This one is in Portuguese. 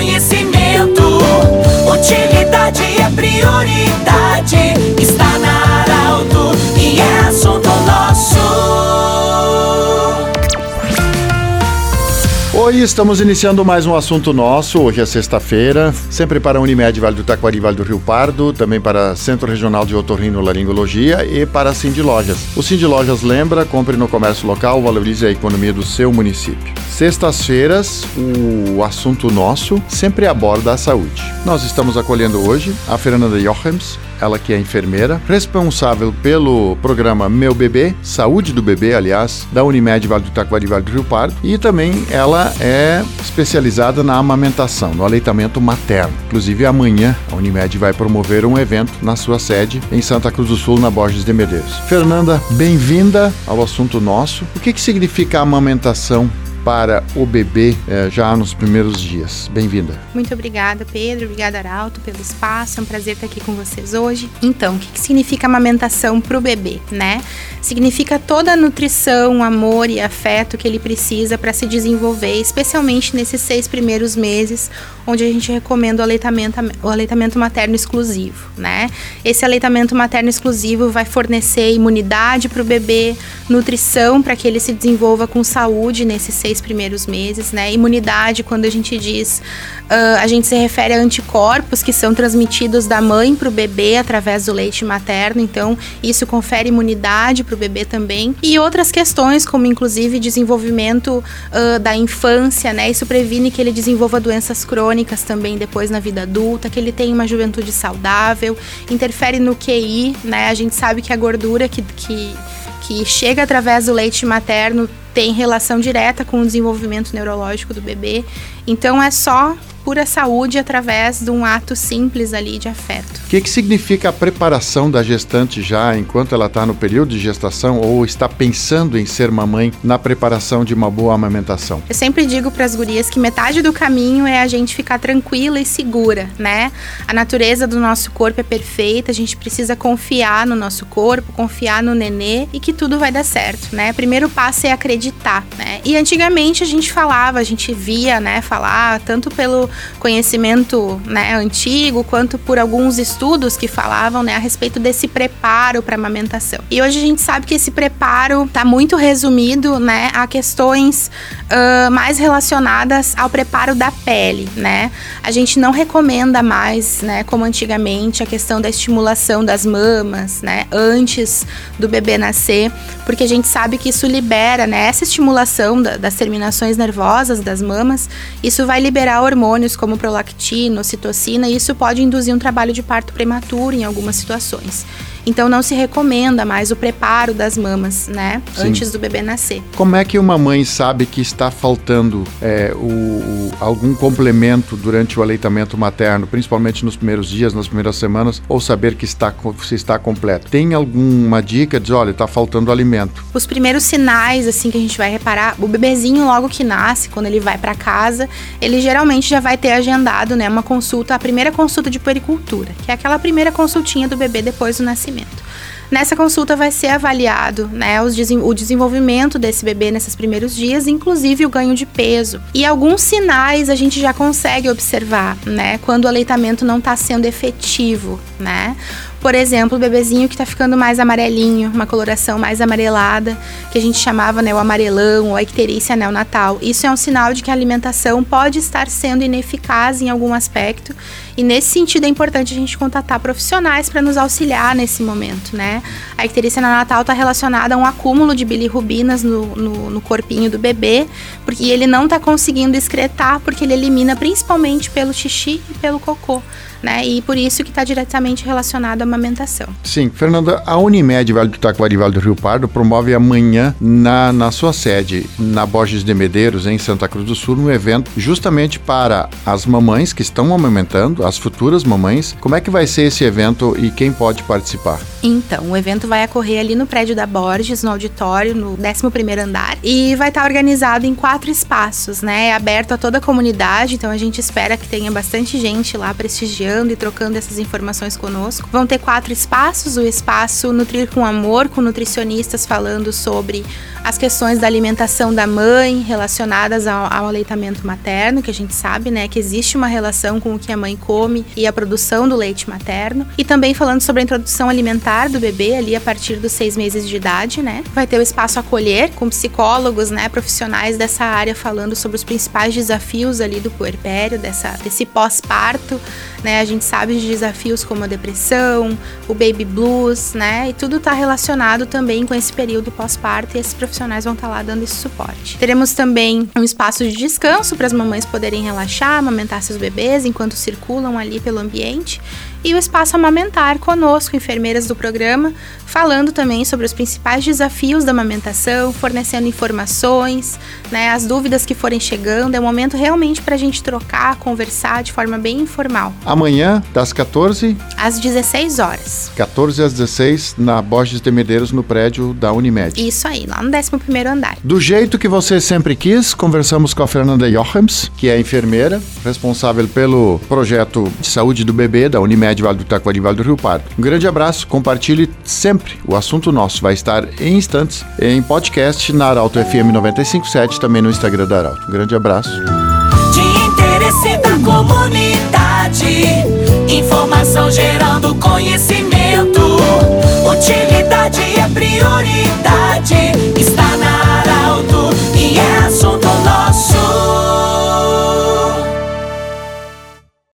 conhecimento. Utilidade Estamos iniciando mais um assunto nosso. Hoje é sexta-feira, sempre para a Unimed Vale do Taquari, Vale do Rio Pardo, também para Centro Regional de Otorrino Laringologia e para a Cindy Lojas. O Cindy Lojas lembra, compre no comércio local, valorize a economia do seu município. Sextas-feiras, o assunto nosso sempre aborda a saúde. Nós estamos acolhendo hoje a Fernanda Jochems, ela que é enfermeira, responsável pelo programa Meu Bebê, Saúde do Bebê, aliás, da Unimed Vale do Taquari, Vale do Rio Pardo, e também ela é especializada na amamentação, no aleitamento materno. Inclusive, amanhã a Unimed vai promover um evento na sua sede em Santa Cruz do Sul, na Borges de Medeiros. Fernanda, bem-vinda ao assunto nosso. O que, que significa amamentação para o bebê eh, já nos primeiros dias. Bem-vinda. Muito obrigada, Pedro. Obrigada, Arauto, pelo espaço. É um prazer estar aqui com vocês hoje. Então, o que, que significa amamentação para o bebê, né? Significa toda a nutrição, amor e afeto que ele precisa para se desenvolver, especialmente nesses seis primeiros meses, onde a gente recomenda o aleitamento, o aleitamento materno exclusivo, né? Esse aleitamento materno exclusivo vai fornecer imunidade para o bebê, nutrição para que ele se desenvolva com saúde nesses seis primeiros meses, né? Imunidade, quando a gente diz, uh, a gente se refere a anticorpos que são transmitidos da mãe para o bebê através do leite materno, então isso confere imunidade para o bebê também. E outras questões, como inclusive desenvolvimento uh, da infância, né? Isso previne que ele desenvolva doenças crônicas também depois na vida adulta, que ele tenha uma juventude saudável, interfere no QI, né? A gente sabe que a gordura que, que que chega através do leite materno tem relação direta com o desenvolvimento neurológico do bebê. Então é só pura saúde através de um ato simples ali de afeto. O que, que significa a preparação da gestante já enquanto ela está no período de gestação ou está pensando em ser mamãe na preparação de uma boa amamentação? Eu sempre digo para as gurias que metade do caminho é a gente ficar tranquila e segura, né? A natureza do nosso corpo é perfeita, a gente precisa confiar no nosso corpo, confiar no nenê e que tudo vai dar certo, né? Primeiro passo é acreditar, né? E antigamente a gente falava, a gente via, né, falar tanto pelo conhecimento né, antigo, quanto por alguns estudos que falavam né, a respeito desse preparo para amamentação. E hoje a gente sabe que esse preparo está muito resumido né, a questões uh, mais relacionadas ao preparo da pele. Né? A gente não recomenda mais, né, como antigamente, a questão da estimulação das mamas né, antes do bebê nascer, porque a gente sabe que isso libera né, essa estimulação da, das terminações nervosas das mamas, isso vai liberar hormônios como prolactina, ocitocina, e isso pode induzir um trabalho de parto prematuro em algumas situações. Então não se recomenda mais o preparo das mamas, né? Sim. Antes do bebê nascer. Como é que uma mãe sabe que está faltando é, o, o, algum complemento durante o aleitamento materno, principalmente nos primeiros dias, nas primeiras semanas, ou saber que está, se está completo? Tem alguma dica de, olha, está faltando alimento? Os primeiros sinais, assim, que a gente vai reparar, o bebezinho logo que nasce, quando ele vai para casa, ele geralmente já vai ter agendado, né, uma consulta, a primeira consulta de puericultura, que é aquela primeira consultinha do bebê depois do nascimento nascimento. Nessa consulta vai ser avaliado né, o desenvolvimento desse bebê nesses primeiros dias, inclusive o ganho de peso. E alguns sinais a gente já consegue observar, né? Quando o aleitamento não está sendo efetivo, né? Por exemplo, o bebezinho que está ficando mais amarelinho, uma coloração mais amarelada, que a gente chamava né, o amarelão ou a icterícia neonatal. Isso é um sinal de que a alimentação pode estar sendo ineficaz em algum aspecto. E nesse sentido é importante a gente contatar profissionais para nos auxiliar nesse momento, né? A icterícia neonatal está relacionada a um acúmulo de bilirrubinas no, no, no corpinho do bebê, porque ele não está conseguindo excretar, porque ele elimina principalmente pelo xixi e pelo cocô né? E por isso que está diretamente relacionado à amamentação. Sim, Fernanda, a Unimed Vale do Taquari Vale do Rio Pardo promove amanhã na, na sua sede, na Borges de Medeiros, em Santa Cruz do Sul, um evento justamente para as mamães que estão amamentando, as futuras mamães. Como é que vai ser esse evento e quem pode participar? Então, o evento vai ocorrer ali no prédio da Borges, no auditório, no 11º andar, e vai estar organizado em quatro espaços, né? É aberto a toda a comunidade, então a gente espera que tenha bastante gente lá prestigiando e trocando essas informações conosco. Vão ter quatro espaços: o espaço Nutrir com Amor, com nutricionistas falando sobre as questões da alimentação da mãe relacionadas ao, ao, aleitamento materno, que a gente sabe, né, que existe uma relação com o que a mãe come e a produção do leite materno. E também falando sobre a introdução alimentar do bebê ali a partir dos seis meses de idade, né. Vai ter o espaço acolher com psicólogos, né, profissionais dessa área falando sobre os principais desafios ali do puerpério, dessa, desse pós-parto, né. A gente sabe de desafios como a depressão, o baby blues, né, e tudo está relacionado também com esse período pós-parto e esses profissionais vão estar tá lá dando esse suporte. Teremos também um espaço de descanso para as mamães poderem relaxar, amamentar seus bebês enquanto circulam ali pelo ambiente e o espaço amamentar conosco, enfermeiras do programa, falando também sobre os principais desafios da amamentação, fornecendo informações, né, as dúvidas que forem chegando. É um momento realmente para a gente trocar, conversar de forma bem informal. Amanhã, das 14 às 16 horas. 14 às 16 na Borges de Medeiros, no prédio da Unimed. Isso aí, lá no 11 andar. Do jeito que você sempre quis, conversamos com a Fernanda Jochems, que é enfermeira, responsável pelo projeto de saúde do bebê da Unimed Vale do Taquari, Vale do Rio Pardo. Um grande abraço, compartilhe sempre o assunto nosso. Vai estar em instantes em podcast na Arauto FM 957, também no Instagram da Arauto. Um grande abraço. De interesse da comunidade, informação gerando conhecimento. Utilidade é prioridade